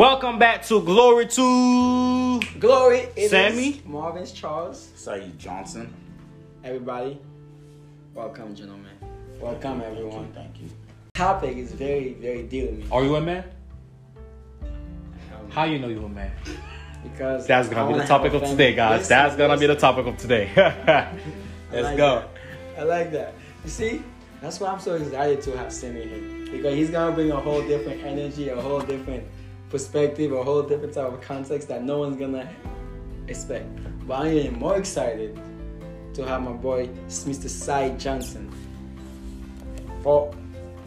Welcome back to Glory to Glory, it is Sammy? Marvin's Charles. Saeed Johnson. Everybody, welcome, gentlemen. Welcome, everyone. Thank you. Topic is very, very dear to me Are you a man? um, How you know you a man? because That's gonna be the topic of today, guys. Listen, That's gonna be the topic of today. Let's like go. that. I like that. You see, that's why I'm so excited to have Sammy here because he's gonna bring a whole different energy, a whole different perspective, a whole different type of context that no one's gonna expect. But I am more excited to have my boy Mr. Saeed Johnson. For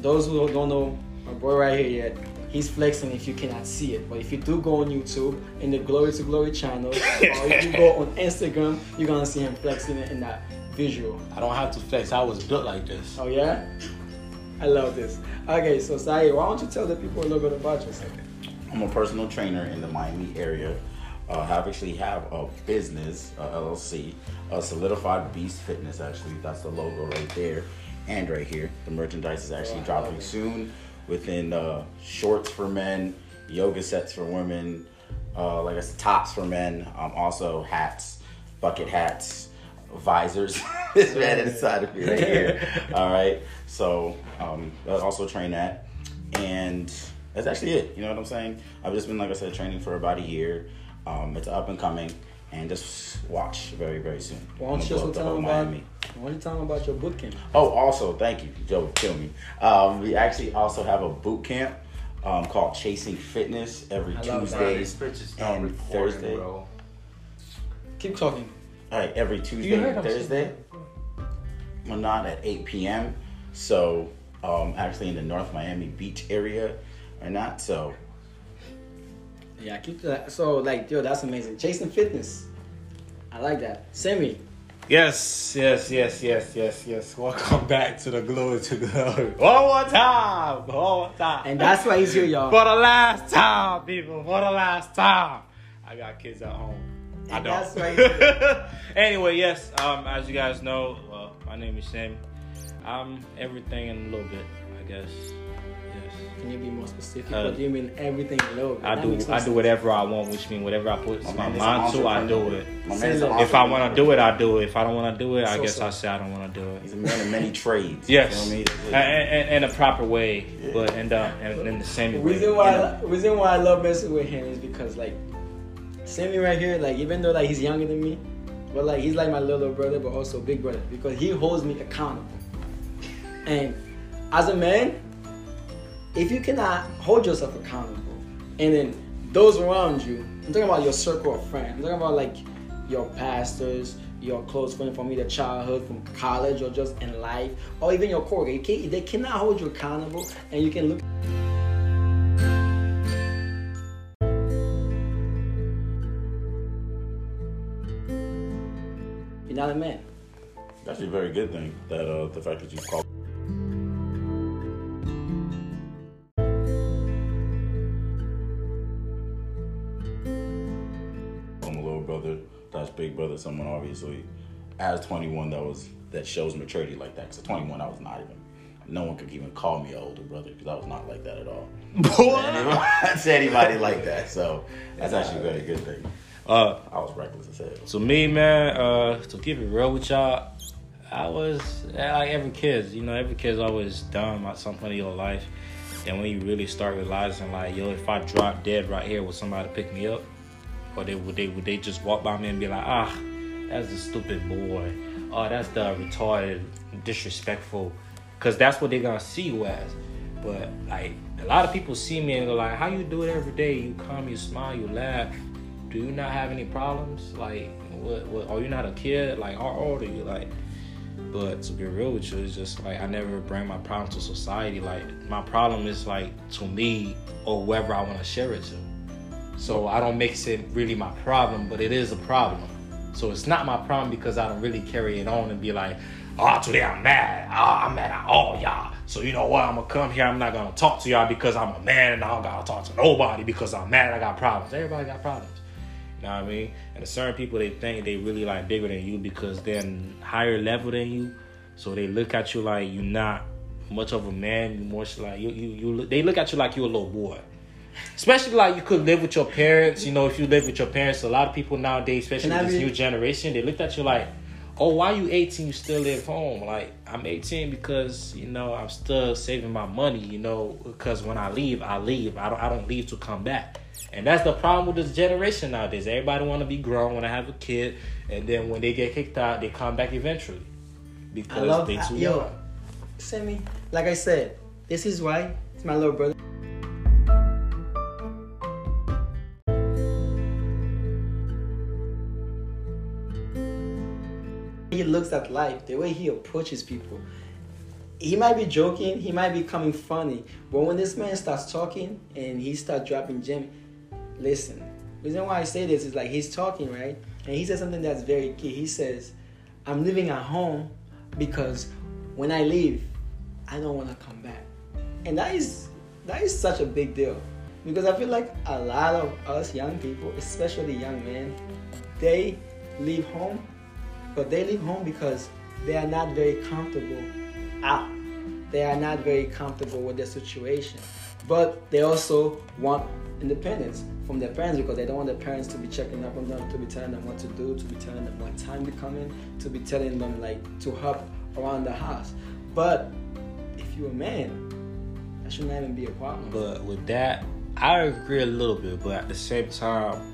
those who don't know my boy right here yet, he's flexing if you cannot see it. But if you do go on YouTube in the Glory to Glory channel, or if you go on Instagram, you're gonna see him flexing in that visual. I don't have to flex. I was built like this. Oh yeah? I love this. Okay, so Saeed, why don't you tell the people a little bit about yourself? I'm a personal trainer in the Miami area. Uh, I actually have a business, a LLC, a Solidified Beast Fitness. Actually, that's the logo right there, and right here. The merchandise is actually dropping soon. Within uh, shorts for men, yoga sets for women, uh, like I said, tops for men. Um, also hats, bucket hats, visors. this man inside of me right here. All right. So um, I also train that, and that's actually it. You know what I'm saying? I've just been, like I said, training for about a year. Um, it's up and coming, and just watch very, very soon. Why don't you gonna just tell them about Miami. why don't you tell them about your boot camp? Oh, also, thank you, Joe. Kill me. Um, we actually also have a boot camp um, called Chasing Fitness every I love Tuesdays This bitch is not and Thursday. bro. Keep talking. All right, every Tuesday heard and him say Thursday. Well, not at 8 p.m. So, um, actually in the North Miami Beach area, or not. So, Yeah, keep that. So like, yo, that's amazing. Chasing fitness. I like that. Sammy, Yes, yes, yes, yes, yes, yes. Welcome back to the Glory to Glory. One more time. One more time. and that's why he's here, y'all. For the last time, people. For the last time. I got kids at home. I And don't. that's why he's anyway, yes. Um, as you guys know, uh, my name is Sammy. I'm everything in a little bit, I guess. Yes. Can you be more specific? Uh, what do you mean everything low? I That do. makes no I do whatever I want, which means whatever I put my my mind an to, I do it. My man is an If I want to do it, I do it. If I don't want to do it, I So, guess so. I say I don't want to do it. he's a man of many trades. you Yes, feel me? and, and, in a proper way, but in the in, in the same The way. reason why I, reason why I love messing with him is because like Sammy right here, like even though like he's younger than me, but like he's like my little brother, but also big brother because he holds me accountable. And as a man, if you cannot hold yourself accountable, and then those around you, I'm talking about your circle of friends. I'm talking about like your pastors, your close friends from either childhood, from college, or just in life, or even your coworker. You can't, they cannot hold you accountable, and you can look. You're not a man. That's a very good thing. That uh, the fact that you call. Someone obviously, as 21, that was that shows maturity like that. Because at 21, I was not even. No one could even call me an older brother because I was not like that at all. Boy. to anybody like that. So that's actually a very good thing. Uh, I was reckless as hell. to me, man, uh, to keep it real with y'all, I was like every kid. You know, every kid's always dumb at some point in your life. And when you really start realizing, like, yo, if I drop dead right here, would somebody pick me up? Or they would they would they just walk by me and be like, ah, that's the stupid boy. Oh, that's the retarded, disrespectful. Cause that's what they're gonna see you as. But like a lot of people see me and go like, how you do it every day? You come, you smile, you laugh. Do you not have any problems? Like, what? what are you not a kid? Like, how old are you? Like, but to be real with you, it's just like I never bring my problem to society. Like, my problem is like to me or whoever I want to share it to. So I don't make it really my problem, but it is a problem. So it's not my problem because I don't really carry it on and be like, oh, today I'm mad. Oh, I'm mad at all y'all. So you know what? I'm gonna come here. I'm not gonna talk to y'all because I'm a man and I don't gotta talk to nobody because I'm mad. I got problems. Everybody got problems. You know what I mean? And certain people they think they really like bigger than you because they're higher level than you. So they look at you like you're not much of a man. You more like you, you, you. They look at you like you're a little boy. Especially like you could live with your parents. You know, if you live with your parents, a lot of people nowadays, especially this be- new generation, they looked at you like, "Oh, why you 18? You still live home?" Like I'm 18 because you know I'm still saving my money. You know, because when I leave, I leave. I don't. I don't leave to come back. And that's the problem with this generation nowadays. Everybody want to be grown, want to have a kid, and then when they get kicked out, they come back eventually because love they too Yo, young. Sammy, like I said, this is why it's my little brother. Looks at life, the way he approaches people. He might be joking, he might be coming funny, but when this man starts talking and he starts dropping gem, listen. Reason why I say this is like he's talking right, and he says something that's very key. He says, "I'm living at home because when I leave, I don't want to come back. And that is that is such a big deal. Because I feel like a lot of us young people, especially young men, they leave home, but they leave home because they are not very comfortable out. They are not very comfortable with their situation. But they also want independence from their parents because they don't want their parents to be checking up on them, to be telling them what to do, to be telling them what time to come in, to be telling them like to hop around the house. But if you're a man, that should not even be a problem. But with that, I agree a little bit, but at the same time,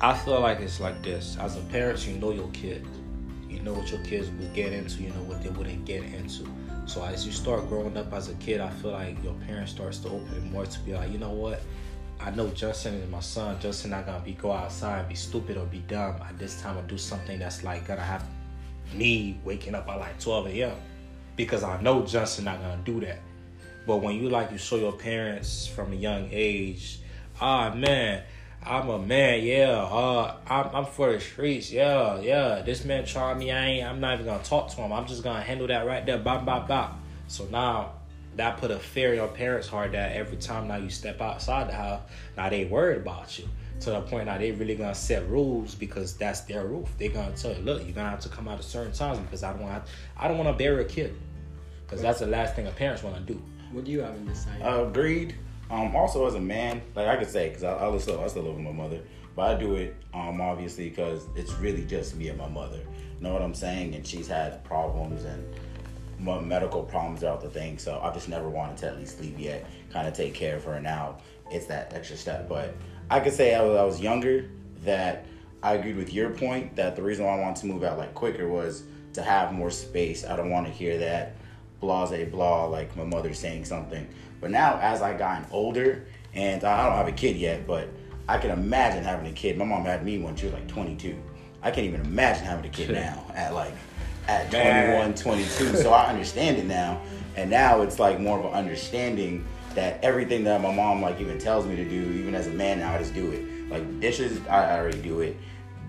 I feel like it's like this. As a parent, you know your kids. Know what your kids would get into, you know what they wouldn't get into. So as you start growing up as a kid, I feel like your parents starts to open more to be like, you know what? I know Justin is my son. Justin not gonna be go outside and be stupid or be dumb at this time or do something that's like gonna have me waking up at like 12 a.m. Because I know Justin not gonna do that. But when you like you show your parents from a young age, ah man, I'm a man, yeah. Uh, I'm I'm for the streets, yeah, yeah. This man charmed me. I ain't. I'm not even gonna talk to him. I'm just gonna handle that right there. Bop bop bop. So now that put a fear in your parents' heart that every time now you step outside the house, now they worried about you. To the point now they really gonna set rules because that's their roof. They gonna tell you, look, you're gonna have to come out at certain times because I don't want I don't want to bury a kid. Because that's the last thing a parents want to do. What do you have in this side? Uh, agreed. Um, also as a man, like I could say, because I, I still I still live with my mother, but I do it um obviously because it's really just me and my mother. Know what I'm saying? And she's had problems and medical problems throughout the thing, so I just never wanted to at least leave yet. Kind of take care of her. Now it's that extra step, but I could say I was, I was younger that I agreed with your point that the reason why I wanted to move out like quicker was to have more space. I don't want to hear that blase blah like my mother saying something. But now as I gotten older and I don't have a kid yet, but I can imagine having a kid. My mom had me when she was like 22. I can't even imagine having a kid now at like at Man. 21, 22. So I understand it now. And now it's like more of an understanding that everything that my mom like even tells me to do, even as a man now, I just do it. Like dishes, I already do it.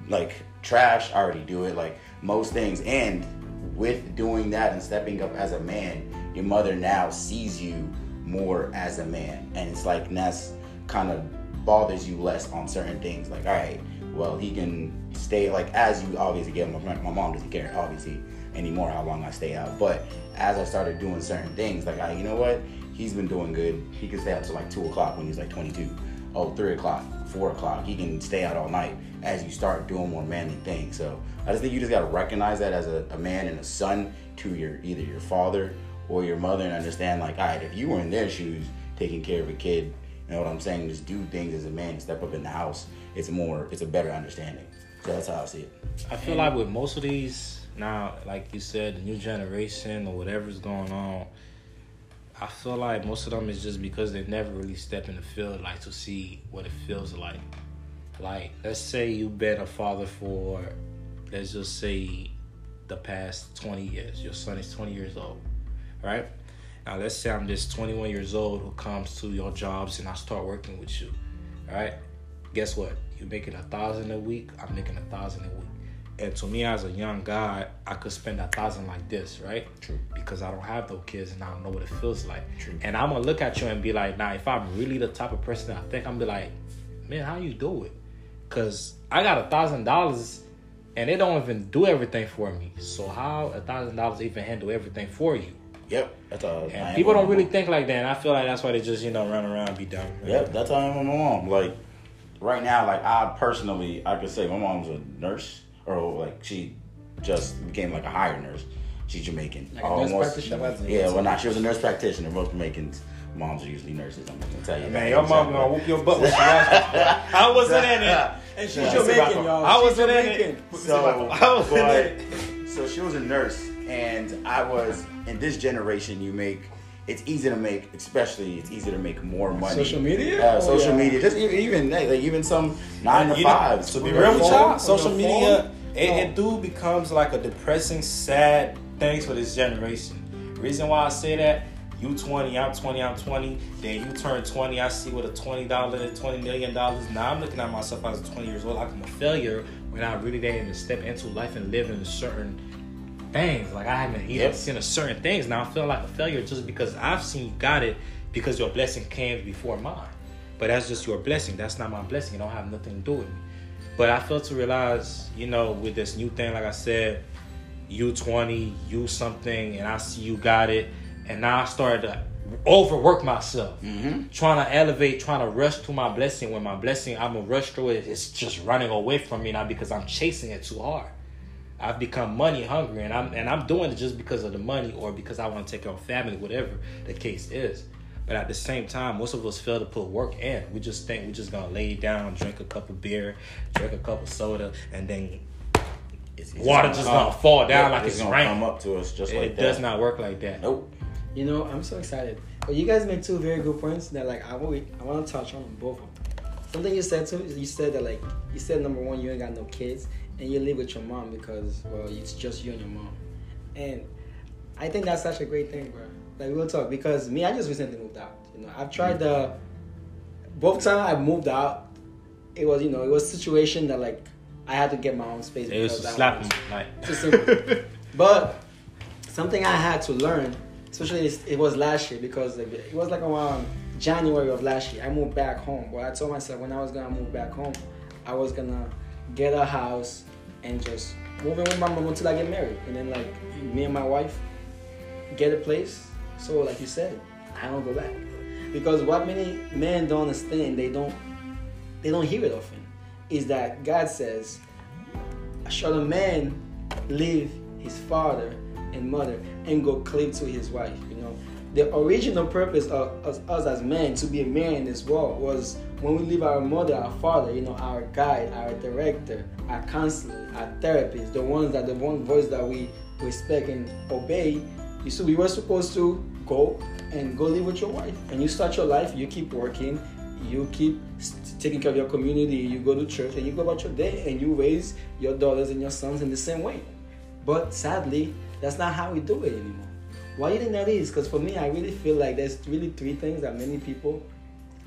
Like trash, I already do it. Like most things. And with doing that and stepping up as a man, your mother now sees you more as a man. And it's like that's kind of bothers you less on certain things. Like, all right, well, he can stay, like, as you obviously get, my, my mom doesn't care, obviously, anymore how long I stay out. But as I started doing certain things, like, I, you know what? He's been doing good. He can stay out till like 2 o'clock when he's like 22. Oh, 3 o'clock, 4 o'clock. He can stay out all night as you start doing more manly things. So I just think you just got to recognize that as a, a man and a son to your either your father or your mother and understand, like, all right, if you were in their shoes taking care of a kid, you know what I'm saying? Just do things as a man, step up in the house. It's more, it's a better understanding. So that's how I see it. I feel like with most of these now, like you said, the new generation or whatever's going on, I feel like most of them is just because they never really step in the field like to see what it feels like. Like, let's say you've been a father for, let's just say, the past 20 years. Your son is 20 years old, right? Now, let's say I'm this 21 years old who comes to your jobs and I start working with you, right? Guess what? You're making a thousand a week. I'm making a thousand a week. And to me, as a young guy, I could spend a thousand like this, right? True. Because I don't have those kids and I don't know what it feels like. True. And I'm gonna look at you and be like, nah, if I'm really the type of person I think, I'm be like, man, how you do it? Cause I got a thousand dollars and they don't even do everything for me. So how a thousand dollars even handle everything for you? Yep, that's all. And people don't really mom. think like that. And I feel like that's why they just you know run around and be dumb. Yep, that's how I am with my mom. Like right now, like I personally, I could say my mom's a nurse, or like she just became like a higher nurse. She's Jamaican. Like a nurse practitioner, that's it. Yeah, well, not. She was a nurse practitioner. Most Jamaicans, moms are usually nurses. I'm gonna tell you. Man, that. your mom gonna whoop your butt when she watch I wasn't in it. And she's Yeah. Jamaican, y'all. I wasn't in it. So, I was in it. so she was a nurse, and I was in this generation. You make it's easy to make, especially it's easy to make more money. Social media? uh, Oh, social yeah. media, just even even like even some nine to You know, fives. to be real with y'all, social media, phone. it, it do becomes like a depressing, sad thing for this generation. Reason why I say that, you 20, I'm 20, I'm 20. Then you turn 20, I see with a $20, $20 million. Now I'm looking at myself as 20 years old like I'm a failure when I really didn't even step into life and live in certain things. Like I haven't even Yep. seen a certain things. Now I feel like a failure just because I've seen you got it because your blessing came before mine. But that's just your blessing. That's not my blessing. It don't have nothing to do with me. But I felt to realize, you know, with this new thing, like I said, you 20, you something, and I see you got it. And now I started to overwork myself. Mm-hmm. Trying to elevate, trying to rush to my blessing. When my blessing, I'm gonna rush through it. It's just running away from me now because I'm chasing it too hard. I've become money hungry, and I'm and I'm doing it just because of the money or because I want to take care of family, whatever the case is. But at the same time, most of us fail to put work in. We just think we're just gonna lay down, drink a cup of beer, drink a cup of soda, and then It's- it's water just gonna fall down like it's gonna raining. come up to us just it like that. It does not work like that. Nope. You know, I'm so excited. But you guys made two very good points that like I want I want to touch on both of them. Something you said too, is you said that like you said number one, you ain't got no kids and you live with your mom because well, it's just you and your mom. And I think that's such a great thing, bro. Like we'll talk because me, I just recently moved out. You know, I've tried the both times I moved out, it was you know it was a situation that like I had to get my own space. It was slapping like too simple. but something I had to learn, especially it was last year because it was like around January of last year. I moved back home. But I told myself when I was gonna move back home, I was gonna get a house and just move in with my mom until I get married, and then like me and my wife get a place. So like you said, I don't go back because what many men don't understand, they don't they don't hear it often, is that God says shall a man leave his father and mother and go cleave to his wife you know. The original purpose of, of us as men to be a man in this world was when we leave our mother our father you know our guide our director our counselor our therapist the ones that the one voice that we respect and obey. You see we were supposed to go and go live with your wife. And you start your life you keep working you keep taking care of your community you go to church and you go about your day and you raise your daughters and your sons in the same way. But sadly that's not how we do it anymore why you think that is because for me i really feel like there's really three things that many people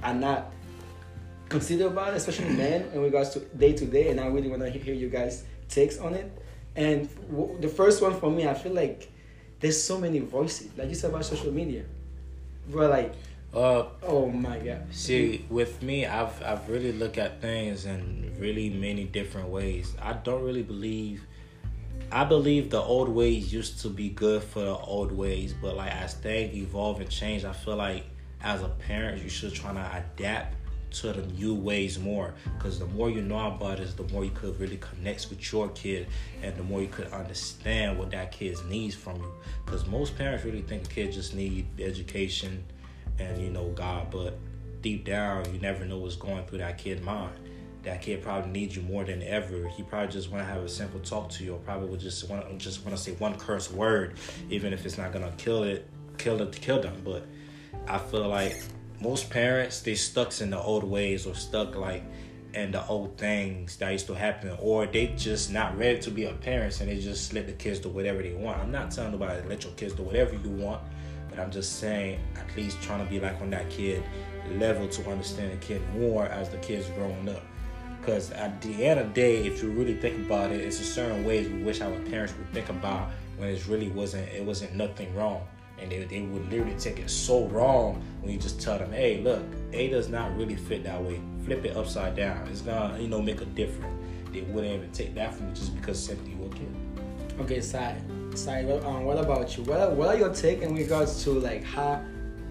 are not consider about, especially men, in regards to day to day. And I really want to hear you guys' takes on it. And w- the first one for me, I feel like there's so many voices, like you said about social media. Bro, like, uh oh my god. See, with me, I've I've really looked at things in really many different ways. I don't really believe. I believe the old ways used to be good for the old ways, but like as things evolve and change, I feel like as a parent, you should try to adapt to the new ways more. Because the more you know about it, the more you could really connect with your kid, and the more you could understand what that kid needs from you. Because most parents really think a kid just need education and you know God, but deep down, you never know what's going through that kid's mind. That kid probably needs you more than ever. He probably just want to have a simple talk to you, or probably would just want just want to say one curse word, even if it's not gonna kill it, kill it, kill them. But I feel like most parents they stuck in the old ways or stuck like in the old things that used to happen, or they just not ready to be a parents and they just let the kids do whatever they want. I'm not telling nobody to let your kids do whatever you want, but I'm just saying at least trying to be like on that kid level to understand the kid more as the kid's growing up. Because at the end of the day, if you really think about it, it's a certain ways we wish our parents would think about when it really wasn't it wasn't nothing wrong. And they, they would literally take it so wrong when you just tell them, hey, look, A does not really fit that way. Flip it upside down. It's gonna, you know, make a difference. They wouldn't even take that from you just because simply you were a. Okay. Sorry, what, um, what about you? What are, what are your take in regards to like how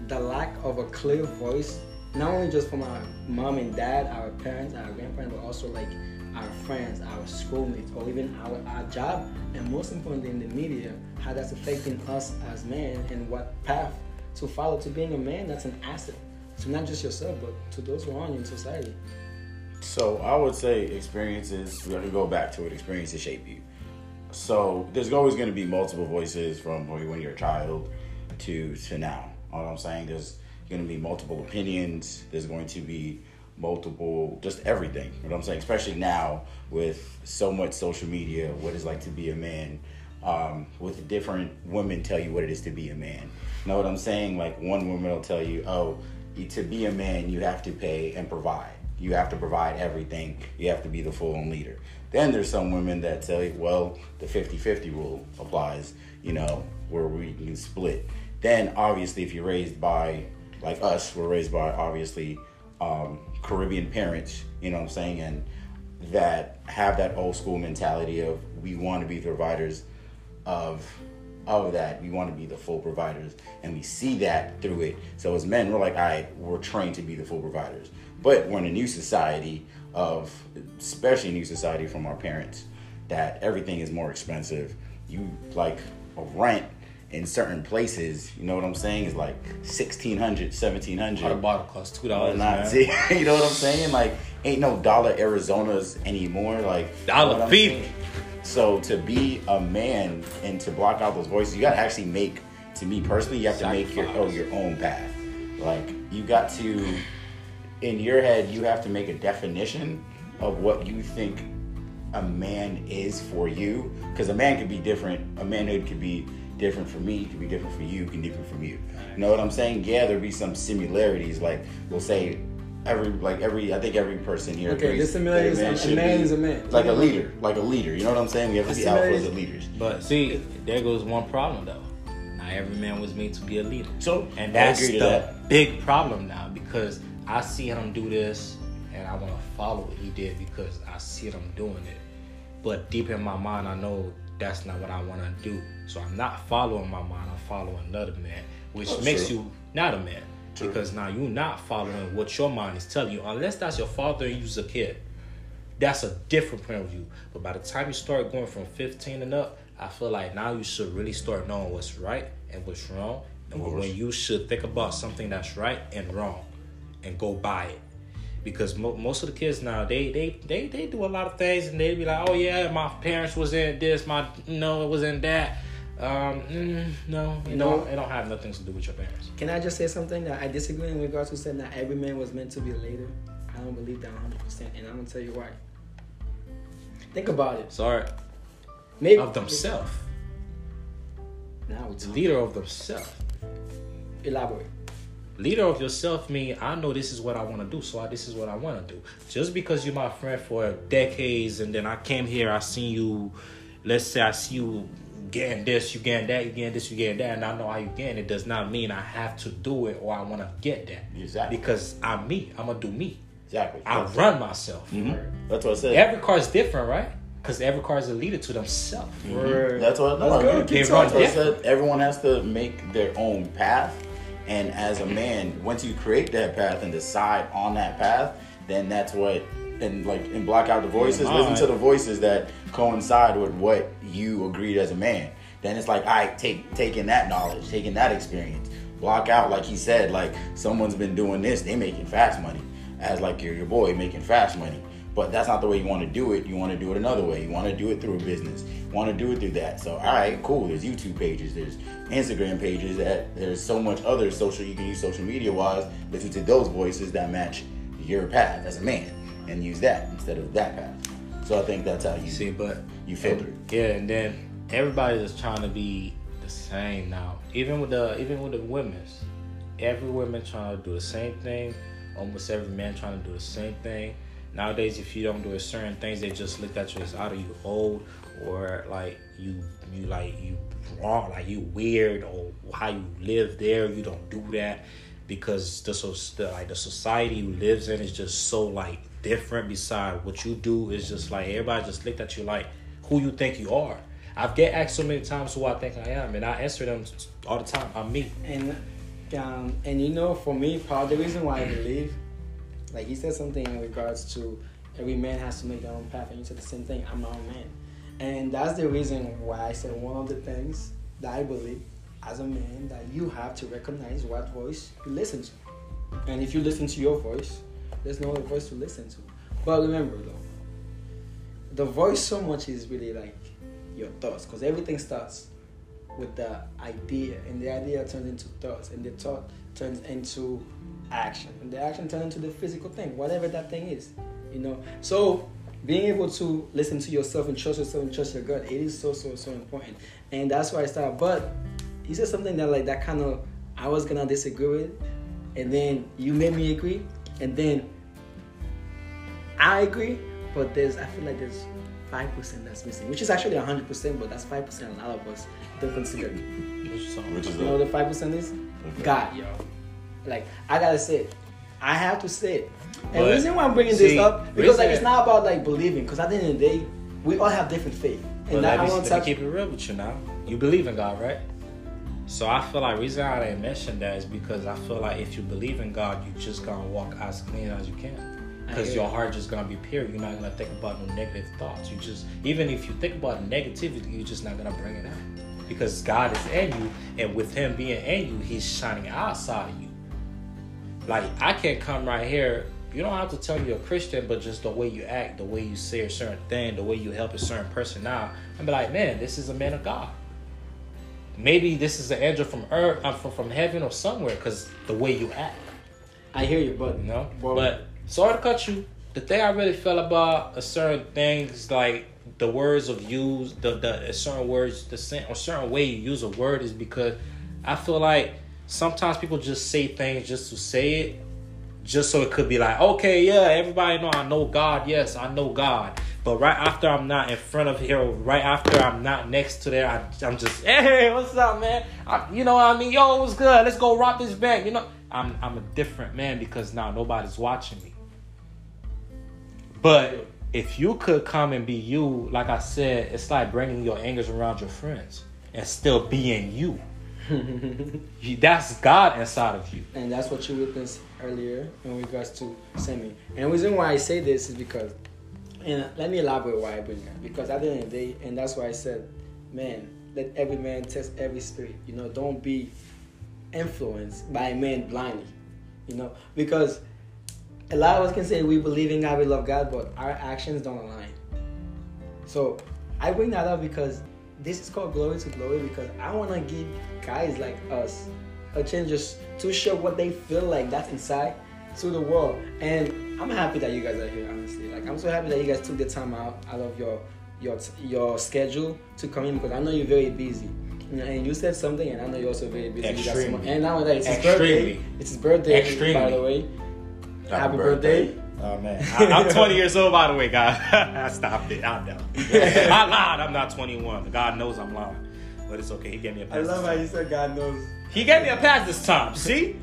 the lack of a clear voice, not only just from our mom and dad, our parents, our grandparents, but also like our friends, our schoolmates, or even our, our job, and most importantly in the media, how that's affecting us as men and what path to follow to being a man that's an asset to not just yourself, but to those around are in society. So I would say experiences. We're gonna go back to it. Experiences shape you. So there's always going to be multiple voices from when you're a child to to now. All I'm saying there's going to be multiple opinions. There's going to be multiple just everything. You know what I'm saying, especially now with so much social media, what it's like to be a man. Um, with different women tell you what it is to be a man. You know what I'm saying? Like one woman will tell you, oh, to be a man, you have to pay and provide. You have to provide everything. You have to be the full on leader. Then there's some women that say, well, the 50-50 rule applies, you know, where we can split. Then obviously if you're raised by like us, we're raised by obviously um, Caribbean parents, you know what I'm saying, and that have that old school mentality of we want to be the providers of of that. We want to be the full providers, and we see that through it. So as men, we're like, all right, we're trained to be the full providers. But we're in a new society of, especially new society from our parents, that everything is more expensive. You like a rent in certain places, you know what I'm saying, is like 1600 1700 Water bottle costs two dollars. Not, see, you know what I'm saying? Like, ain't no dollar Arizonas anymore. Like, Dollar you know what I'm people. saying? So to be a man and to block out those voices, you gotta actually make. To me personally, you have to make your oh, your own path. Like you got to, in your head, you have to make a definition of what you think a man is for you. Because a man could be different. A manhood could be different for me. Could be different for you. Can be different from you. You know what I'm saying? Yeah, there be some similarities. Like we'll say. Every like every I think every person here. Okay, agrees the similarity that is a should man be is a man. Like a leader, like a leader. You know what I'm saying? We have to be alphas similarities- and leaders. But see, there goes one problem though. Not every man was made to be a leader. So And that's the that. big problem now because I see him do this and I want to follow what he did because I see him doing it. But deep in my mind, I know that's not what I want to do. So I'm not following my mind, I'm following another man, which That's makes true. you not a man. True. Because now you're not following what your mind is telling you, unless that's your father and you's a kid. That's a different point of view. But by the time you start going from 15 and up, I feel like now you should really start knowing what's right and what's wrong. And when you should think about something that's right and wrong and go by it. Because mo- most of the kids now, they, they they they do a lot of things and they be like, oh yeah, my parents was in this, my no, it was in that. Um, mm, no, you know, No. it don't have nothing to do with your parents. Can I just say something that I disagree in regards to saying that every man was meant to be a leader? I don't believe that 100%, and I'm gonna tell you why. Think about it. Sorry, Maybe of themselves, Now it's leader of themselves. elaborate. Leader of yourself mean I know this is what I want to do, so I, this is what I want to do. Just because you're my friend for decades, and then I came here, I seen you. Let's say I see you getting this, you getting that, you getting this, you getting that, and I know how you getting it. Does not mean I have to do it or I want to get that. Exactly. Because I'm me. I'm gonna do me. Exactly. I That's- run myself. Mhm. That's what I said. Every car is different, right? Because every car is a leader to themselves. Word. That's what. No, go. you- Keep They run That's what I different. said. Everyone has to make their own path, and as a man, once you create that path and decide on that path, then that's what. And like and block out the voices. Yeah, listen to the voices that coincide with what you agreed as a man. Then it's like I take taking that knowledge, taking that experience. Block out, like he said, like someone's been doing this, they making fast money. As like your your boy making fast money. But that's not the way you want to do it. You want to do it another way. You want to do it through a business. You want to do it through that. So, all right, cool. There's YouTube pages. There's Instagram pages. That there's so much other social you can use social media wise. Listen to those voices that match your path as a man, and use that instead of that path. So I think that's how you See, but you filter it. Yeah, and then everybody is trying to be the same now. Even with the even with the women's, every woman trying to do the same thing. Almost every man trying to do the same thing. Nowadays, if you don't do certain things, they just look at you as either you old or like you you like you wrong, like you weird or how you live there. You don't do that because the so the, like the society you lives in is just so like different. Beside what you do is just like everybody just looked at you like who you think you are. I've get asked so many times who I think I am, and I answer them all the time. I'm me. And um, and you know, for me, part of the reason why I believe, like he said something in regards to every man has to make their own path, and you said the same thing. I'm my own man, and that's the reason why I said one of the things that I believe as a man that you have to recognize what voice you listen to, and if you listen to your voice, there's no other voice to listen to. But remember though, the voice so much is really like your thoughts, because everything starts with the idea, and the idea turns into thoughts, and the thought turns into action, and the action turns into the physical thing, whatever that thing is, you know. So being able to listen to yourself and trust yourself and trust your gut, it is so so so important, and that's why I started. But he said something that like that kind of I was gonna disagree with, and then you made me agree, and then I agree, but there's I feel like there's five percent that's missing, which is actually hundred percent, but that's five percent a lot of us don't consider. Which is You know what the five percent is? God, yo. Like I gotta say it. I have to say it. And the reason why I'm bringing see, this up because like it's not about like believing. Because at the end of the day, we all have different faith, and But that I want to let me touch. keep it real with you now. You believe in God, right? So I feel like reason I didn't mention that is because I feel like if you believe in God, you just gonna walk as clean as you can. Because your heart just gonna be pure. You're not gonna think about no negative thoughts. You just even if you think about negativity, you're just not gonna bring it out. Because God is in you, and with Him being in you, He's shining outside of you. Like I can't come right here. You don't have to tell me you're a Christian, but just the way you act, the way you say a certain thing, the way you help a certain person out, I'm be like, man, this is a man of God. Maybe this is an angel from earth, uh, from from heaven or somewhere, because the way you act, I hear you, but you know. Well- but sorry to cut you. The thing I really felt about a certain things like the words of use, the the certain words, the or certain way you use a word is because I feel like sometimes people just say things just to say it, just so it could be like, okay, yeah, everybody know I know God. Yes, I know God. But right after I'm not in front of here, right after I'm not next to there, I, I'm just, hey, what's up, man? I, you know what I mean? Yo, what's good? Let's go rob this bank. You know, I'm I'm a different man because now nobody's watching me. But if you could come and be you, like I said, it's like bringing your angers around your friends and still being you. That's God inside of you. and that's what you witnessed earlier in regards to Sammy. And the reason why I say this is because, and let me elaborate why I bring that. Because at the end of the day, and that's why I said, man, let every man test every spirit. You know, don't be influenced by a man blindly. You know, because a lot of us can say we believe in God, we love God, but our actions don't align. So I bring that up because this is called glory to glory because I want to give guys like us a chance just to show what they feel like that's inside to the world. And I'm happy that you guys are here, honestly. Like I'm so happy that you guys took the time out out of your your your schedule to come in because I know you're very busy. And you said something, and I know you're also very busy. You got some- Extremely. and now that it's his Extremely. birthday, it's his birthday, Extremely. by the way. Happy, birthday. Oh man, I, I'm 20 years old by the way, guys. I stopped it. I know. I lied. I'm not 21. God knows I'm lying, but it's okay. He gave me a pass. I love how you said God knows. He gave me a pass this time. See,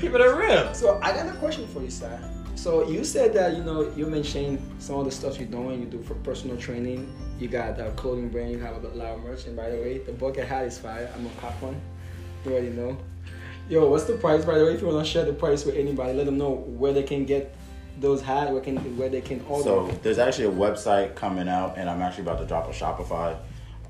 keep it a real. So I got a question for you, sir. So you said that you know you mentioned some of the stuff you're doing. You do for personal training. You got a clothing brand. You have a lot of merch. And by the way, the bucket hat is fire. I'm gonna pop one. You already know. Yo, what's the price? By the way, if you wanna share the price with anybody, let them know where they can get those hats. Where can where they can order. So there's actually a website coming out, and I'm actually about to drop a Shopify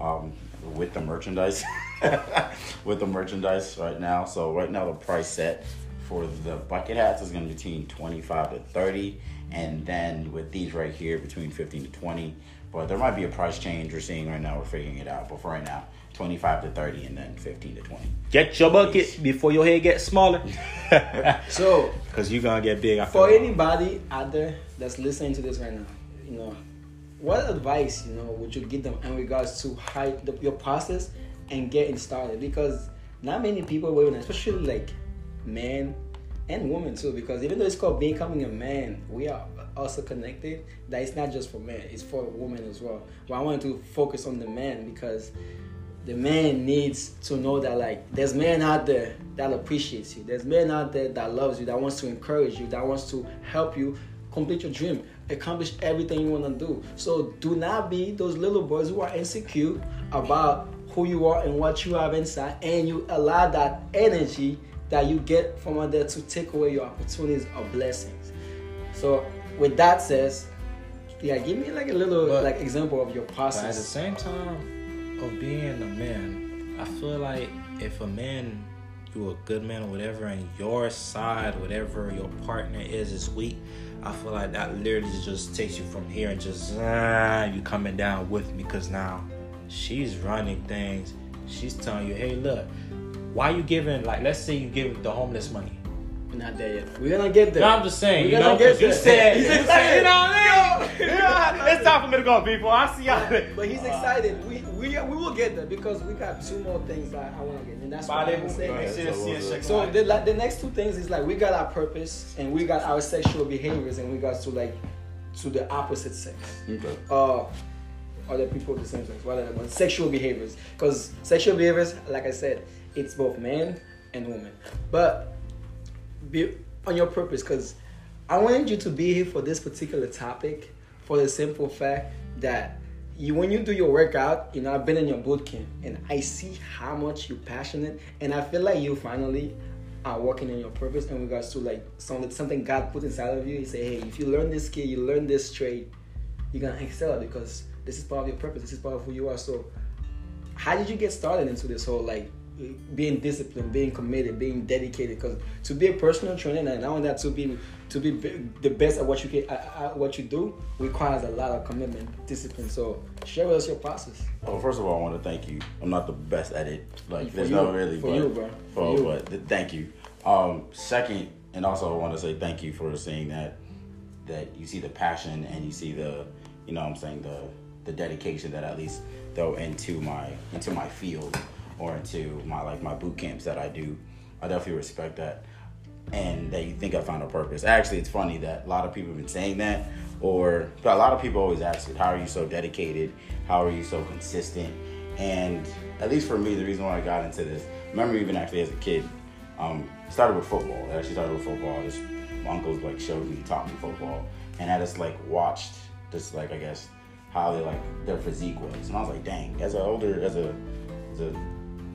um, with the merchandise, with the merchandise right now. So right now the price set for the bucket hats is going to be between 25 to 30, and then with these right here between 15 to 20. But there might be a price change we're seeing right now. We're figuring it out. But for right now, 25 to 30, and then 15 to 20. Get your bucket before your head gets smaller. so Cause you're gonna get big. after for anybody out there that's listening to this right now, you know, what advice you know would you give them in regards to how the, your process and getting started? Because not many people, women, especially like men and women too, because even though it's called becoming a man, we are also connected. That it's not just for men; it's for women as well. But I wanted to focus on the men because the man needs to know that like there's men out there that appreciates you there's men out there that loves you that wants to encourage you that wants to help you complete your dream, accomplish everything you want to do. So do not be those little boys who are insecure about who you are and what you have inside, and you allow that energy that you get from out there to take away your opportunities or blessings. So with that says, yeah, give me like a little But- like example of your But at the same time of being a man, I feel like if a man, you're a good man or whatever, and your side, whatever your partner is, is weak, I feel like that literally just takes you from here and just ah, you coming down with me because now she's running things. She's telling you, hey, look, why you giving like let's say you give the homeless money. We're not there yet. We're gonna get there. No, I'm just saying, We're you gonna know, get because you there. said, He's you excited. said, you know what I mean? Yo. Yeah, it's time for me to go, people. I see y'all. But he's excited. We we we will get there because we got two more things that I want to get, and that's what Bye, I'm saying. ahead. Make sure to see us check So the, like, the next two things is like we got our purpose and we got our sexual behaviors and we got to like to the opposite sex. Okay. Uh, other people of the same sex, whatever. But sexual behaviors, because sexual behaviors, like I said, it's both man and woman. But be on your purpose, because I wanted you to be here for this particular topic for the simple fact that you when you do your workout, you know, I've been in your boot camp and I see how much you're passionate and I feel like you finally are working in your purpose in regards to like something something God put inside of you. He say, Hey, if you learn this skill, you learn this trade, you're gonna excel because this is part of your purpose, this is part of who you are. So how did you get started into this whole like being disciplined, being committed, being dedicated? Because to be a personal trainer and not only that to be to be the best at what you can at, at what you do requires a lot of commitment, discipline. So share with us your process. Well, first of all, I want to thank you. I'm not the best at it. Like, For there's you. no really. For but, you, bro. For, For you. but th- thank you. Um, second, and also I want to say thank you for saying that that you see the passion and you see the, you know, what I'm saying the the dedication that at least though into my into my field or into my like my boot camps that I do. I definitely respect that. And that you think I found a purpose. Actually, it's funny that a lot of people have been saying that, or a lot of people always ask it, how are you so dedicated? How are you so consistent? And at least for me, the reason why I got into this, remember even actually as a kid, um, started with football. I actually started with football. My uncles like showed me, taught me football, and I just like watched just like I guess how they like their physique was, and I was like, dang, as an older as a as a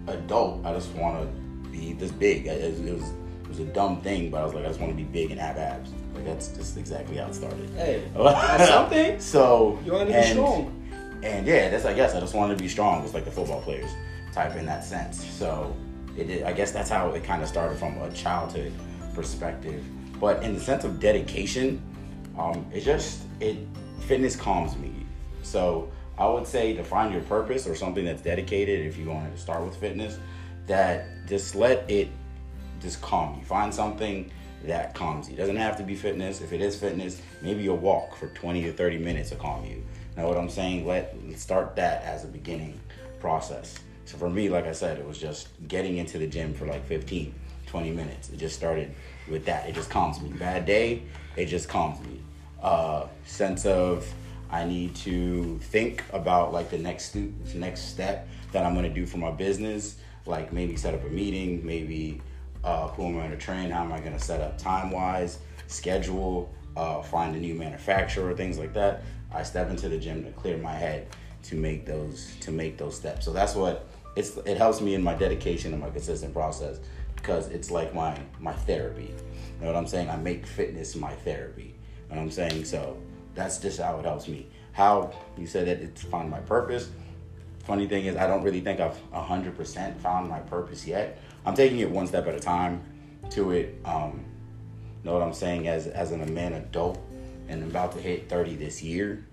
adult, I just want to be this big. It, it was it was a dumb thing, but I was like, I just want to be big and have abs. Like that's just exactly how it started. Hey, something. So You want to be and- strong. and yeah, that's I guess I just wanted to be strong, just like the football players type in that sense. So it, did- I guess that's how it kind of started from a childhood perspective. But in the sense of dedication, um, it just it fitness calms me. So I would say to find your purpose or something that's dedicated. If you want to start with fitness, that just let it just calm you. Find something that calms you. It doesn't have to be fitness. If it is fitness, maybe a walk for 20 to 30 minutes to calm you. Know what I'm saying? Let start that as a beginning process. So for me, like I said, it was just getting into the gym for like 15, 20 minutes. It just started with that. It just calms me. Bad day, it just calms me. Uh, sense of I need to think about like the next next step that I'm gonna do for my business. Like maybe set up a meeting, maybe uh, who am I gonna train? How am I gonna set up time wise, schedule, uh, find a new manufacturer, things like that. I step into the gym to clear my head to make those to make those steps. So that's what it's. It helps me in my dedication and my consistent process because it's like my my therapy. You know what I'm saying? I make fitness my therapy. You know what I'm saying? So that's just how it helps me. How you said that it's found my purpose. Funny thing is, I don't really think I've 100% found my purpose yet. I'm taking it one step at a time to it. Um, know what I'm saying? As as an, man adult and about to hit 30 this year,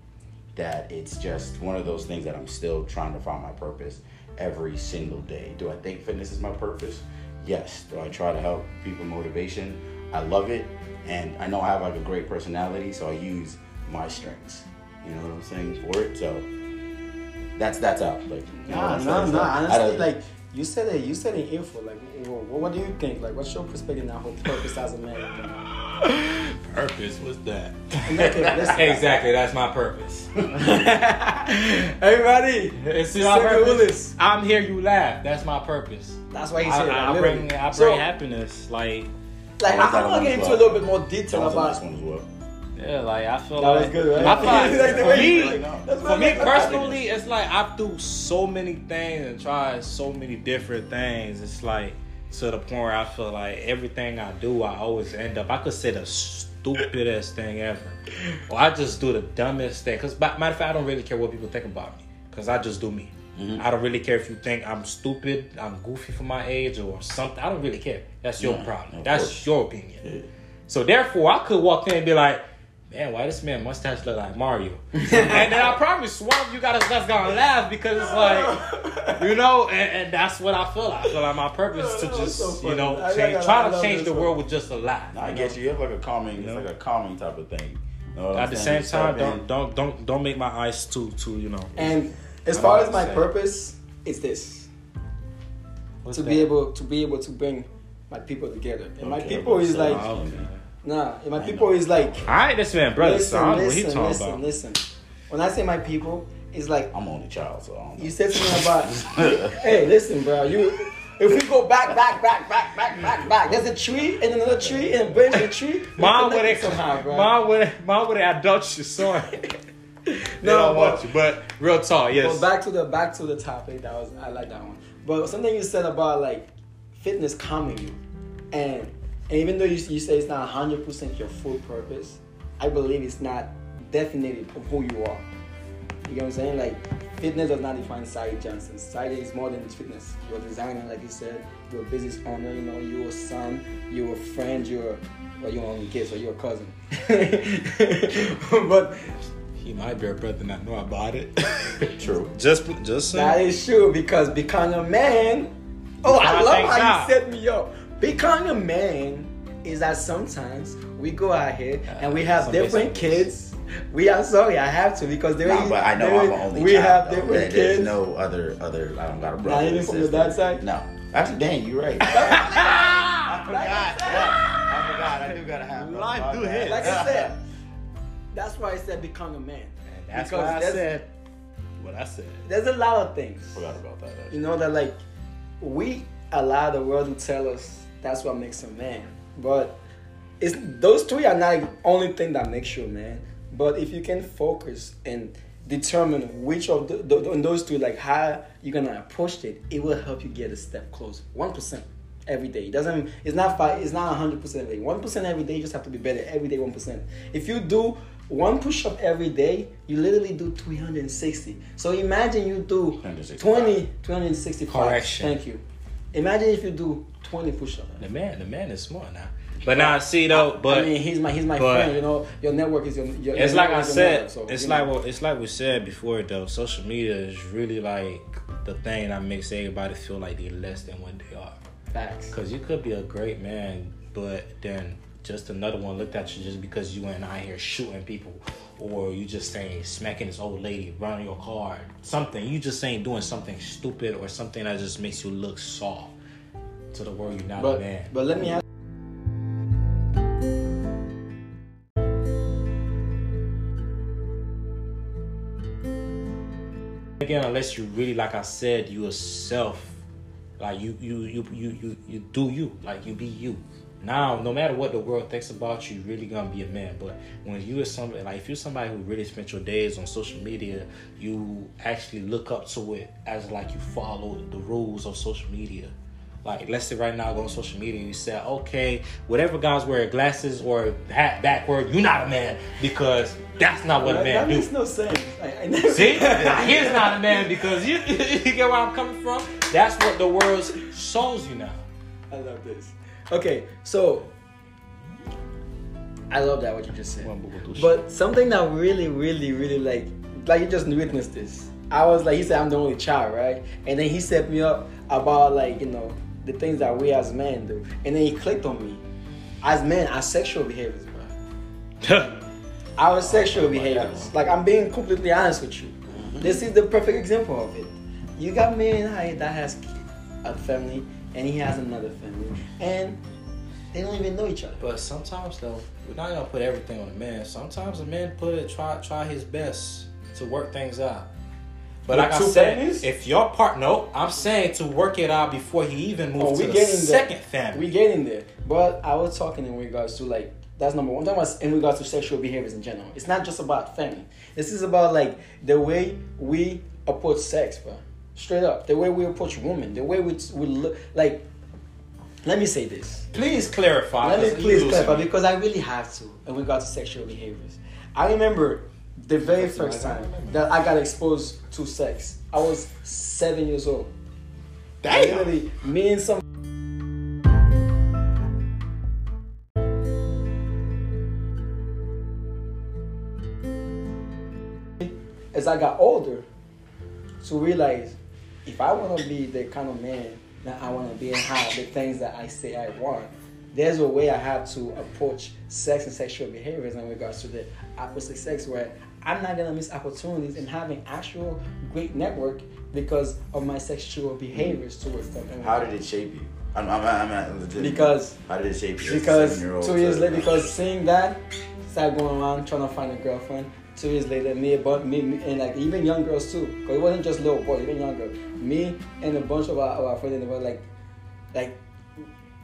that it's just one of those things that I'm still trying to find my purpose every single day. Do I think fitness is my purpose? Yes. Do I try to help people motivation? I love it, and I know I have like a great personality, so I use my strengths. You know what I'm saying for it. So that's that's out. Like you know what Nah, I'm nah, saying? nah. Honestly, like you said it, you said it info. Like, what, what do you think? Like, what's your perspective now? Whole purpose as a man. Purpose, what's that? Okay, listen. exactly, that's my purpose. Everybody, It's my purpose. I'm here, you laugh. That's my purpose. That's why he I, said I, that. bring. I bring So, happiness. Like, Like, I was I, that I'm gonna get into well. a little bit more that detail was a about nice one as well. Yeah, like I feel That like was good, right? I feel like, Like for me, you- That's for me personally, it's like I do so many things and try so many different things. It's like to the point where I feel like everything I do, I always end up. I could say the stupidest thing ever, or I just do the dumbest thing. Cause matter of fact, I don't really care what people think about me, cause I just do me. Mm-hmm. I don't really care if you think I'm stupid, I'm goofy for my age, or something. I don't really care. That's your Yeah, problem. That's course. your opinion. So therefore, I could walk in and be like, "Man, why this man mustache look like Mario?" and then I probably swear you got us that's gonna laugh because it's like, you know, and, and that's what I feel. I feel like my purpose is to just, so you know, I- I change, gotta- try to change the one. world with just a laugh. I you get you. You have like a calming. It's know? like a calming type of thing. You know At I'm the saying? same time, don't don't don't don't make my eyes too too you know. And as far as my you're purpose, it's this What's to that? be able to be able to bring my people together. And my people is so like oh, I'll- nah. And my I people know. is like All right, this man, brother. listen, so I what he listen, talking listen, about. listen. When I say my people, it's like I'm only child, so I don't know. you said something about. hey, listen, bro. You. If we go back, back, back, back, back, back, back, there's a tree and another tree and a branch of a tree. Mom would connected have somehow, bro. Mom would Mom would have adult your son. they No, don't want but- you, but real talk, yes. But back to the back to the topic. That was I like that one. But something you said about like fitness calming you, and and even though you, you say it's not hundred percent your full purpose, I believe it's not definitive of who you are. You know what I'm saying? Like fitness does not define Sai Johnson. Sai is more than just fitness. You're a designer, like you said. You're a business owner. You know, you're a son. You're a friend. You're well, you're only kid, or you're a cousin. but he might be a brother not know about it. True. just just That saying. is true because becoming a man. Oh, I How love how are. you set me up. Becoming a man is that sometimes we go out here uh, and we have some different kids. We are sorry, I have to because there Nah, is- but I know there I'm the only We child. have though. different There- There's kids. no other other. I don't got a brother. even from the sister. dad side? No. Actually, dang, you're right. I forgot. I forgot. I do gotta have. brother. Life do bad. hit. Like I said, that's why I said become a man. That's Because what I said. What I said. There's a lot of things. Forgot about that. Actually. You know that like we allow the world to tell us that's what makes a man. But it's those three are not the only thing that makes you a man. But if you can focus and determine which of the, the, on those two, like how you're gonna approach it, it will help you get a step closer. One percent every day. It doesn't. It's not five. It's not hundred percent every day. One percent every day. You just have to be better every day. One percent. If you do one push up every day, you literally do 360. So imagine you do 365. 20, 365. Correction. Thank you. Imagine if you do 20 push ups. The man, the man is smart now. But now, see though, but I mean, he's my he's my but- friend. You know, your network is your. your it's your like I network is your said. network, so, it's like know. what it's like we said before though. Social media is really like the thing that makes everybody feel like they're less than what they are. facts. Cause you could be a great man, but then just another one looked at you just because you went out here shooting people, or you just saying smacking this old lady, running your car, something. You just saying doing something stupid or something that just makes you look soft to the world. You're not a But man. but let me ask. again unless you really like i said you yourself like you you you you you, you do you like you be you now no matter what the world thinks about you you're really gonna be a man but when you are somebody like if you're somebody who really spent your days on social media you actually look up to it as like you follow the rules of social media like let's say right now go on social media and you say okay whatever guys wear glasses or hat backward you're not a man because that's not what a That, man that do makes no sense. I, I never, See, he's not a man because you, you get where I'm coming from. That's what the world shows you now. I love this. Okay, so I love that what you just said. But something that really, really, really like, like you just witnessed this. I was like, he said I'm the only child, right? And then he set me up about like you know the things that we as men do, and then he clicked on me. As men, our sexual behaviors, bro. Our sexual behaviors. Like I'm being completely honest with you. This is the perfect example of it. You got men that has a family, and he has another family, and they don't even know each other. but sometimes though, we're not gonna put everything on a man. Sometimes a man put it try try his best to work things out. But With like I two said, families? if your part no, I'm saying to work it out before he even oh, moves Oh, to we the getting there. second family. We getting there. But I was talking in regards to like That's number one. I'm talking about in regards to sexual behaviors in general. It's not just about family. This is about like the way we approach sex, bro. Straight up, the way we approach women, the way we we look. Like, let me say this. Please clarify. Let me please clarify me. because I really have to And we got to sexual behaviors. I remember the very first time that I got exposed to sex. I was seven years old. Damn. Literally, me and some. As I got older, to realize if I want to be the kind of man that I want to be and have the things that I say I want, there's a way I have to approach sex and sexual behaviors in regards to the opposite sex where I'm not gonna miss opportunities in having actual great network because of my sexual behaviors towards them. How did it shape you? I'm, I'm, I'm at legit. Because how did it shape you? because two years later, because seeing that, started going around trying to find a girlfriend. Two years later, me, me, me and like even young girls too, because it wasn't just little boys, even younger. Me and a bunch of our, of our friends in the world, like, like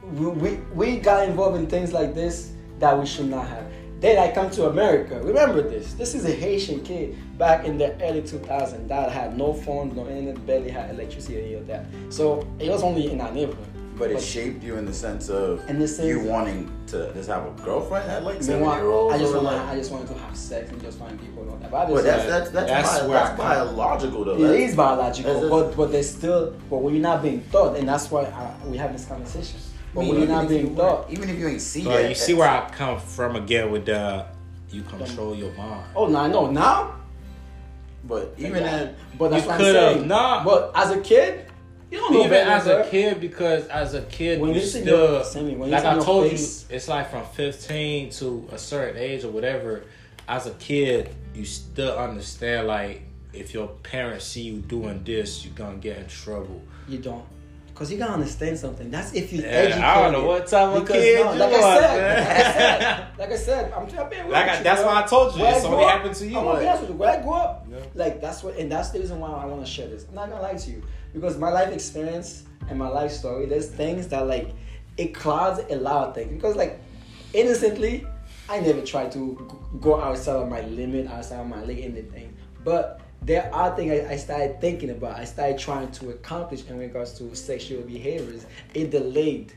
we, we we got involved in things like this that we should not have. Then I come to America. Remember this. This is a Haitian kid back in the early 2000s that had no phone, no internet, barely had electricity, any of that. So it was only in our neighborhood. But it shaped you in the sense of In the sense- you wanting to just have a girlfriend at like I, seven why- year olds. I just want like, I just wanted to have sex and just find people and all that. But but that's obviously, that's that's, That's bi- that's biological though. it That's- is biological, that's- but but there's still but when you're not being taught, and that's why I, we have this conversation. But I when mean, you're not even if being you taught, weren't- even if you ain't see But that, you see where I come from again with the you control your mind. oh no, no know now. But even then, But that's You what I'm saying. not. But as a kid, you don't know Even as a bro. kid, because as a kid, When you you still your- Sammy, when like I told face- you, it's like from 15 to a certain age or whatever. As a kid, you still understand like if your parents see you doing this, you're gonna get in trouble. You don't. Because you gotta understand something. That's if you Yeah, educate. I don't know what type of because, kid no, you like was, I said, man. like I said, like I said, I'm trying to be real Like I- with you, that's bro. why I told you, When it's only happened to you. I'm gonna be honest with you. When I grew up, Yeah. like that's what, and that's the reason why I want to share this. I'm not gonna lie to you because my life experience and my life story, there's things that like it clouds a lot of things. Because like innocently, I never tried to go outside of my limit, outside of my league, anything. But there are things I, I started thinking about. I started trying to accomplish in regards to sexual behaviors. It delayed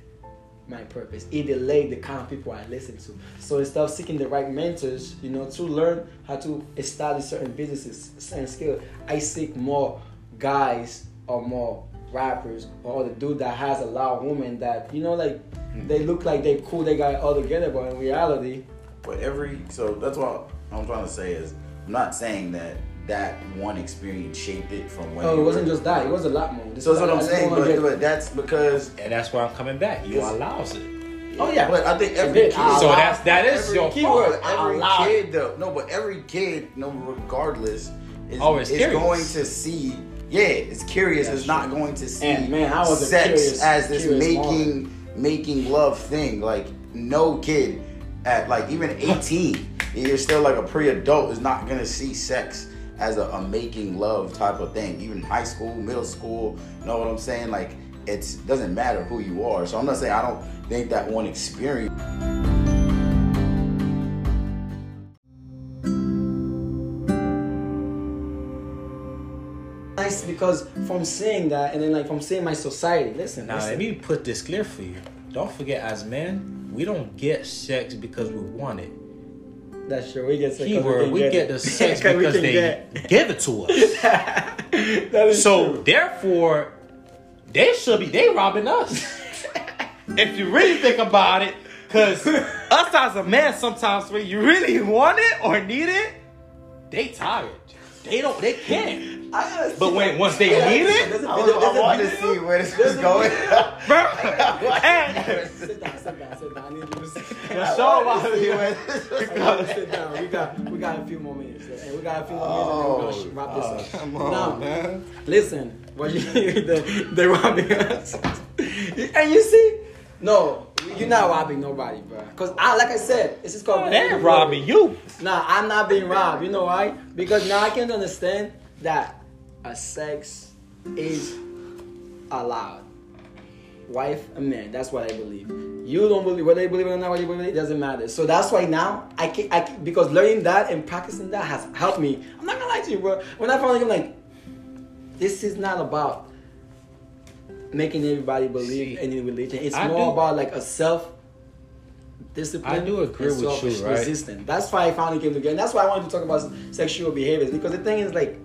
my purpose. It delayed the kind of people I listen to. So instead of seeking the right mentors, you know, to learn how to establish certain businesses, certain skill, I seek more guys or more rappers or the dude that has a lot of women that you know, like hmm. they look like they cool, they got it all together, but in reality, But every so that's what I'm trying to say is I'm not saying that that one experience shaped it from when. oh, it wasn't were- just that. It was a lot more. This So that's what I I'm saying, wanna but, get- but that's because. And that's why I'm coming back. You Yes. allows it. Oh, yeah. but I think every did. kid. So that's that is every your keyword. Every allow kid though, no, but every kid, no, regardless, is, Oh, is going to see. Yeah, it's curious. That's it's not true. going to see And, man, I was sex curious- as this making making love thing. Like no kid at like even 18, you're still like a pre-adult is not gonna see sex as a, a making love type of thing. Even high school, middle school, you know what I'm saying? Like it doesn't matter who you are. So I'm not saying I don't think that one experience. Nice because from seeing that and then like from seeing my society. Listen, Now, listen. let me put this clear for you. Don't forget, as men, we don't get sex because we want it. That's true. We get sex Keyword, can we get it. the sex 'Cause we because they get- give it to us. So true. therefore, they should be they robbing us. if you really think about it, because us as a man, sometimes when you really want it or need it, they tired. They don't. They can't. I But when that. once they Yeah, need it, a I, I there's a to see where this There's was going. bro. and Sit down, sit down, sit down. I need you to sit the down. show about See it. where this was I need you to sit down. We got we got a few more minutes, and we got a few more minutes, and then we're gonna sh- wrap this up. Oh, come on, now, man. listen, what you the the robbing us, and you see, no, you're not robbing nobody, bro. Cause I, like I said, it's just called. They ain't robbing you. Nah, I'm not being robbed. You know why? Because now I can understand that a sex is allowed. Wife and man, that's what I believe. You don't believe whether you believe it or not, whether you believe it, it doesn't matter. So that's why now I can, I can because learning that and practicing that has helped me. I'm not gonna lie to you, bro. When I finally I'm like, this is not about making everybody believe See, any religion. It's I more do- about like a self discipline. I do agree and with you, right? Resistance. That's why I finally came together. And that's why I wanted to talk about sexual behaviors because the thing is like,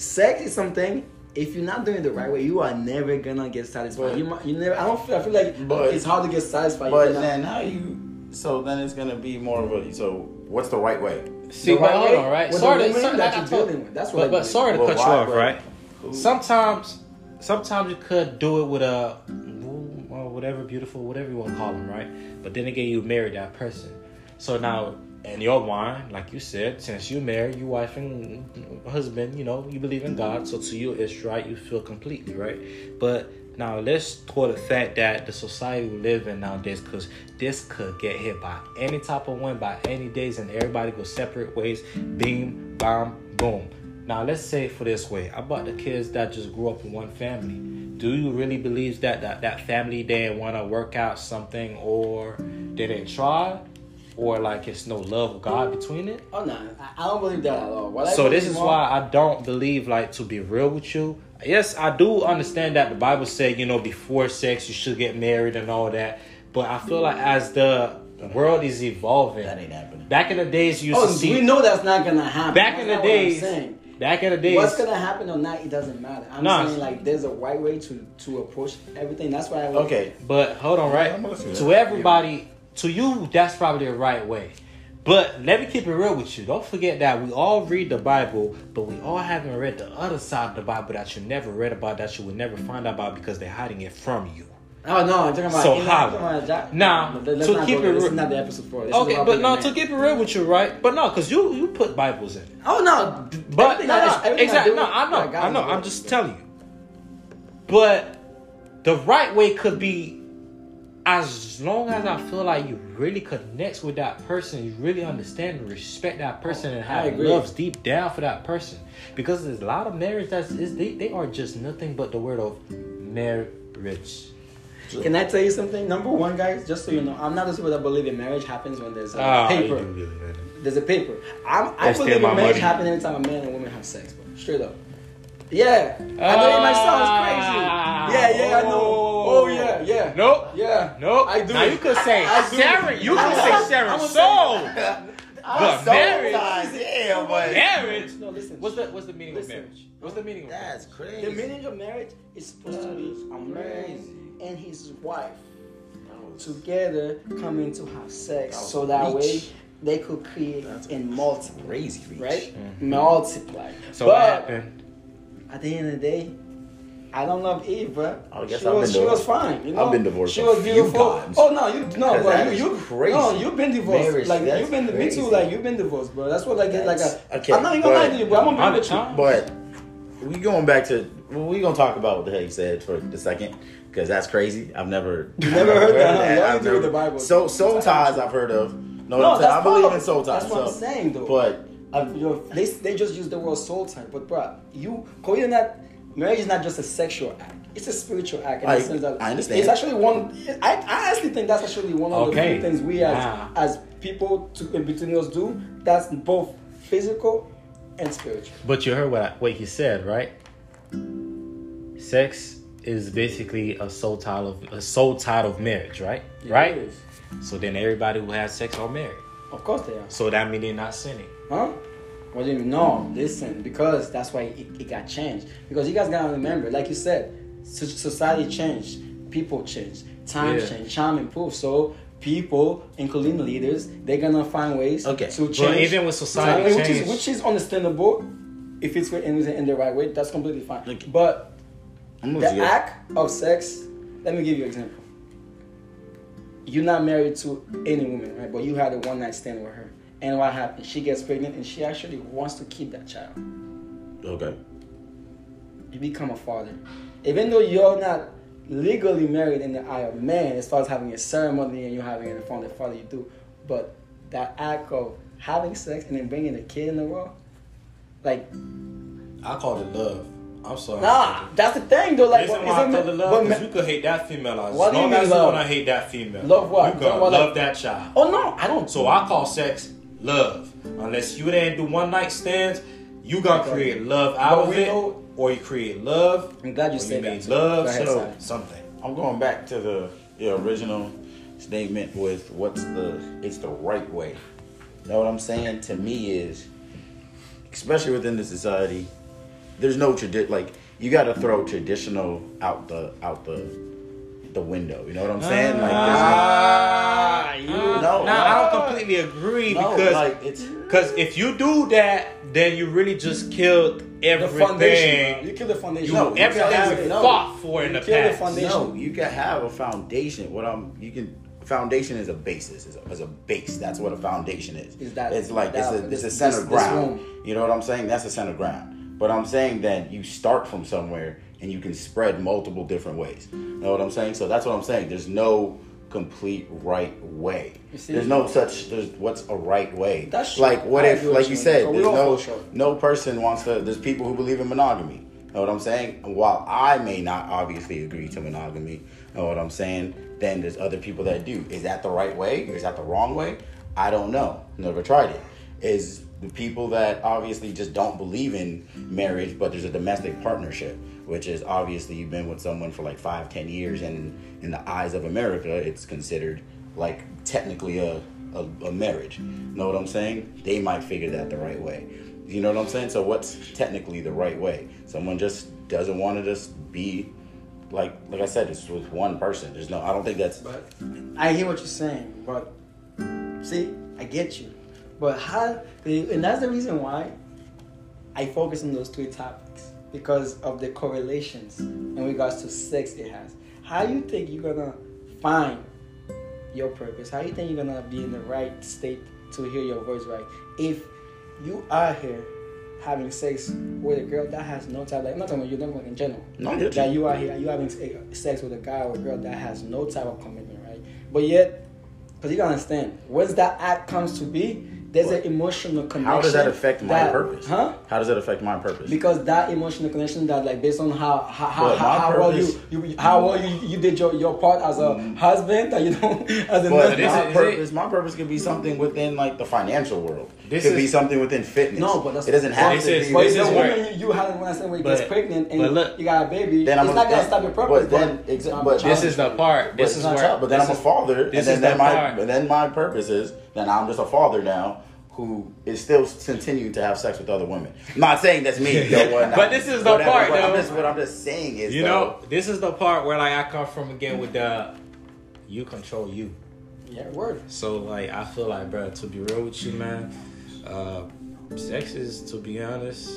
sex is something. If you're not doing it the right way, you are never gonna get satisfied. But- you, might- you never. I don't. Feel, I feel like But- it's hard to get satisfied. But you're not- then how you? So then it's gonna be more of a. So what's the right way? See, The but right hold way on, right? with the Sorry, to- sorry, that you're told- dealing with. That's what But, but sorry to Well, cut you off, right? Who- Sometimes, sometimes you could do it with a, well, whatever beautiful, whatever you want to call them, right? But then again, you married that person. So now, in your mind, like you said, since you married your wife and husband, you know, you believe in God. So to you, it's right. You feel completely right. But now let's talk the fact that the society we live in nowadays, because this could get hit by any type of wind by any days, and everybody go separate ways. Beam, bomb, boom. Now let's say for this way, about the kids that just grew up in one family. Do you really believe that that, that family didn't want to work out something or they didn't try? Or like it's no love of God between it? Oh no, I, I don't believe that at all. What So this is more- why I don't believe like to be real with you. Yes, I do understand that the Bible said, you know, before sex you should get married and all that. But I feel like as the world is evolving, That ain't happening. back in the days you used Oh, to see we know that's not gonna happen. back That's in the not what I'm days saying. back in the days What's gonna happen or not, it doesn't matter. I'm Nah. saying like there's a right way to to approach everything. That's why I Okay. But hold on, right? I'm gonna to To that. everybody, to you, that's probably the right way. But let me keep it real with you. Don't forget that we all read the Bible, but we all haven't read the other side of the Bible that you never read about, that you would never find out about because they're hiding it from you. Oh no, I'm talking about. So holla. Jack- Now, No, to keep it there. This real- is not the episode for. This Okay, but no, to keep it real with you, right? But no, because you you put Bibles in. Oh no, But no, I- no, exactly. No, I know, I know. I'm just telling you. But the right way could be as long as I feel like you really connect with that person, you really understand and respect that person, and have loves deep down for that person. Because there's a lot of marriage that's is they, they are just nothing but the word of marriage. Can I tell you something? Number one, guys, just so you know, I'm not the people that believe in marriage happens when there's a Ah, paper. you do really, really. There's a paper. I'm, I believe in marriage money. happens every time a man and woman have sex, bro. Straight up. Yeah. I know it might sound crazy. Yeah, yeah, I know. Oh, yeah, yeah. Nope. Yeah. Nope. I do. Now you could say I do. Sharon. You I'm could say Sharon I'm a- soul. But marriage, yeah, but marriage. No, listen. What's the what's the meaning Listen. of marriage? What's the meaning of marriage? that's marriage? crazy. The meaning of marriage is supposed to be a man and his wife together coming to have sex, That so that way they could create That's and multiply, crazy, reach. right? Mm-hmm. Multiply. So what happened? At the end of the day, I don't love Eve, bro. Oh, I guess she I've was, been she was fine. You know? I've been divorced She was beautiful. Oh no, you no, bro. You, you crazy. No, you've been divorced. Marriage, like you've been me too. Like you've been divorced, bro. That's what like it's like a. Okay, I'm not even gonna lie to you, bro. I'm gonna be with you. But we going back to well, we gonna talk about what the hell you said for the second because that's crazy. I've never You never heard that, huh? What I've never- the Bible? So soul ties I've heard of. No, No, I that's believe in soul ties. That's what so- I'm saying, though. But Uh, you know, they, they just use the word soul tie, but bro, you calling that marriage is not just a sexual act; it's a spiritual act. In I- the sense that I understand. It's actually one. I, I actually think that's actually one of Okay. the few things we as Wow. as people to, in between us do. That's both physical and spiritual. But you heard what I, what he said, right? Sex is basically a soul tie of a soul tie of marriage, right? right. It is. So then everybody who has sex are married. Of course they are. So that means they're not sinning. Huh? What do you mean? No, listen, because that's why it, it got changed. Because you guys gotta remember, like you said, so- society changed, people changed, times Yeah. changed, time improved. So people, including leaders, they're gonna find ways Okay. to change. But even with society which is which is understandable if it's in, in the right way. That's completely fine. Okay. But the you. act of sex. Let me give you an example. You're not married to any woman, right? But you had a one night stand with her. And what happens? She gets pregnant and she actually wants to keep that child. Okay. You become a father. Even though you're not legally married in the eye of man, as far as having a ceremony and you having it in front of the father, you do. But that act of having sex and then bringing a kid in the world, like, I call it love. I'm sorry. Nah, that's the thing though. Like, Reason but why I isn't told the it- love but because ma- you could hate that female as What do you long mean as you wanna hate that female. Love what? You gonna Love love like- that child. Oh no, I don't. So I call sex love. Unless you didn't do one night stands, you gonna Okay. create love But out of it, know- or you create love. I'm glad you or said that, made love. Go ahead, so Simon. something. I'm going back to the, the original statement with what's the it's the right way. You know what I'm saying? To me is especially within the society, there's no tradition like you gotta throw traditional out the out the the window. You know what I'm saying? Like Ah, there's you no, Now no, I don't completely agree no, because like it's because if you do that, then you really just killed the everything. foundation. You kill the foundation. You, No, you everything gotta have we. No. fought for in You the kill the past. foundation. No, you can have a foundation. What I'm, you can. Foundation is a basis. Is a, is a base. That's what a foundation is. Is that- it's like that- it's a this- it's a center this- this ground. room. You know what I'm saying? That's a center ground. But I'm saying that you start from somewhere and you can spread multiple different ways. You know what I'm saying? So that's what I'm saying. There's no complete right way. See? There's no such. There's what's a right way. That's like what if, like you you said, there's no no person wants to. There's people who believe in monogamy. Know what I'm saying? While I may not obviously agree to monogamy, know what I'm saying? Then there's other people that do. Is that the right way? Is that the wrong way? I don't know. Never tried it. Is the people that obviously just don't believe in marriage, but there's a domestic partnership, which is obviously you've been with someone for like five, ten years, and in the eyes of America, it's considered like technically a, a, a marriage. Know what I'm saying? They might figure that the right way. You know what I'm saying? So what's technically the right way? Someone just doesn't want to just be like like I said, it's with one person. There's no I don't think that's But I hear what you're saying, but see, I get you. But how, and that's the reason why I focus on those three topics because of the correlations in regards to sex it has. How you think you're gonna find your purpose? How you think you're gonna be in the right state to hear your voice right? If you are here having sex with a girl that has no type, like I'm not talking about you, I'm talking in general. No, that you. you are here, you having sex with a guy or a girl that has no type of commitment, right? But yet, because you gotta understand, once that act comes to be, there's What? an emotional connection. how does that affect my that- purpose? Huh? How does that affect my purpose? Because that emotional connection that like based on how how how, But how, my how well you, you how well you, you did your, your part as a mm. husband that you don't as a But husband. this my is- purpose, my purpose could be something within like the financial world. This could be something within fitness. No, but that's it doesn't have This to is- be. But this the woman you, you had when I said when you But- gets pregnant and but look- you got a baby, then it's I'm not a, gonna stop your purpose. But then, but exa- but This is the part. This is not where. but then I'm a father, and this then, is the my part. and then my purpose is then I'm just a father now who is still continuing to have sex with other women. I'm not saying that's me, yo, what- But this is the whatever, part, What I'm just what I'm just saying is You though, know, this is the part where like I come from again with the you control you. yeah, word. So like I feel like, bro, to be real with you, man, uh, sex is to be honest,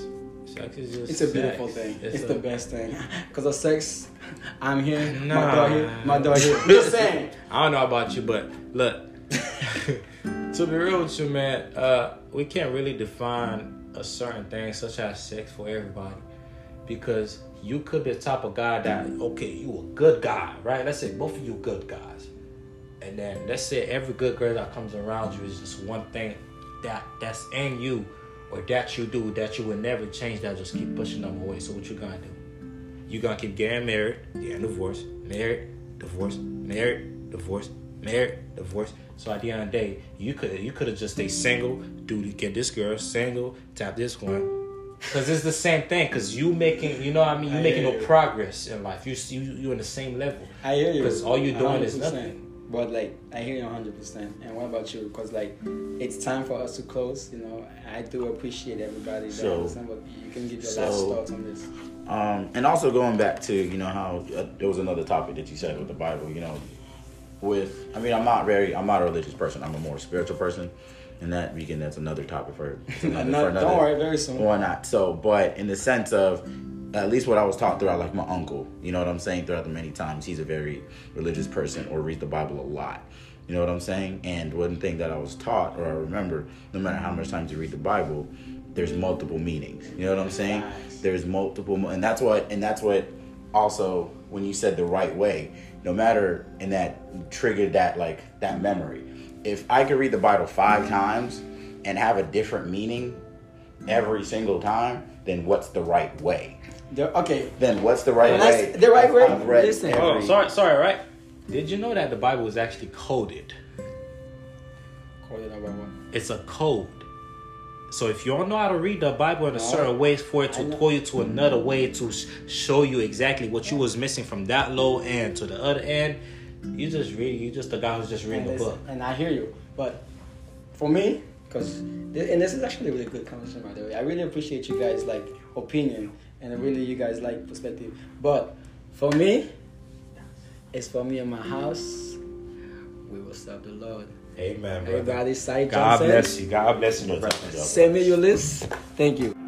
sex is just. It's a beautiful thing. It's, a- the best thing. Because of sex, I'm here. My Nah. dog here. My dog here. Just saying. I don't know about you, but look, to be real with you, man, uh, we can't really define a certain thing such as sex for everybody because you could be the type of guy that okay, you a good guy, right? Let's say both of you good guys, and then let's say every good girl that comes around you is just one thing that that's in you or that you do that you will never change that just keep pushing them away. So what you gonna do? You gonna keep getting married, getting divorced, married, divorced, married, divorced, married, divorced. So at the end of the day, you could you could have just stayed single, do get this girl single, tap this one. Cause it's the same thing. Cause you making, you know, what I mean, you I making no you. progress in life. You you you in the same level. I hear you. Cause all you're doing is 100%. nothing. But like, I hear you 100. percent And what about you? Because like, it's time for us to close. You know, I do appreciate everybody that So- listen, but you can give your so- last thoughts on this. Um, and also going back to you know how uh, there was another topic that you said with the Bible. You know, with I mean I'm not very I'm not a religious person. I'm a more spiritual person, and that weekend that's another topic for, another, Not- for another don't worry, very soon. Why not? So, but in the sense of at least what I was taught throughout, like my uncle, you know what I'm saying, throughout the many times, he's a very religious person or reads the Bible a lot. You know what I'm saying? And one thing that I was taught or I remember, no matter how much times you read the Bible, there's multiple meanings. You know what I'm saying? Nice. There's multiple, and that's what, and that's what also when you said the right way, no matter, and that triggered that like that memory. If I could read the Bible five mm-hmm. times and have a different meaning, every single time, then what's the right way? The- okay, Then what's the right Well, that's way? the right if way? I've read Listen. Oh, sorry, sorry, right? Did you know that the Bible is actually coded? Coded about what? It's a code. So if you don't know how to read the Bible in a certain way for it to pull you to mm-hmm. another way to show you exactly what you was missing from that low end to the other end, you just read. You just the guy who's just reading and, the book. and I hear you, but for me, because and this is actually a really good conversation by the way. I really appreciate you guys like opinion and really you guys like perspective. But for me, it's for me and my house. We will serve the Lord. Amen, brother. Everybody, side God Johnson. bless you. God bless you. God bless you. Send me your list. Thank you.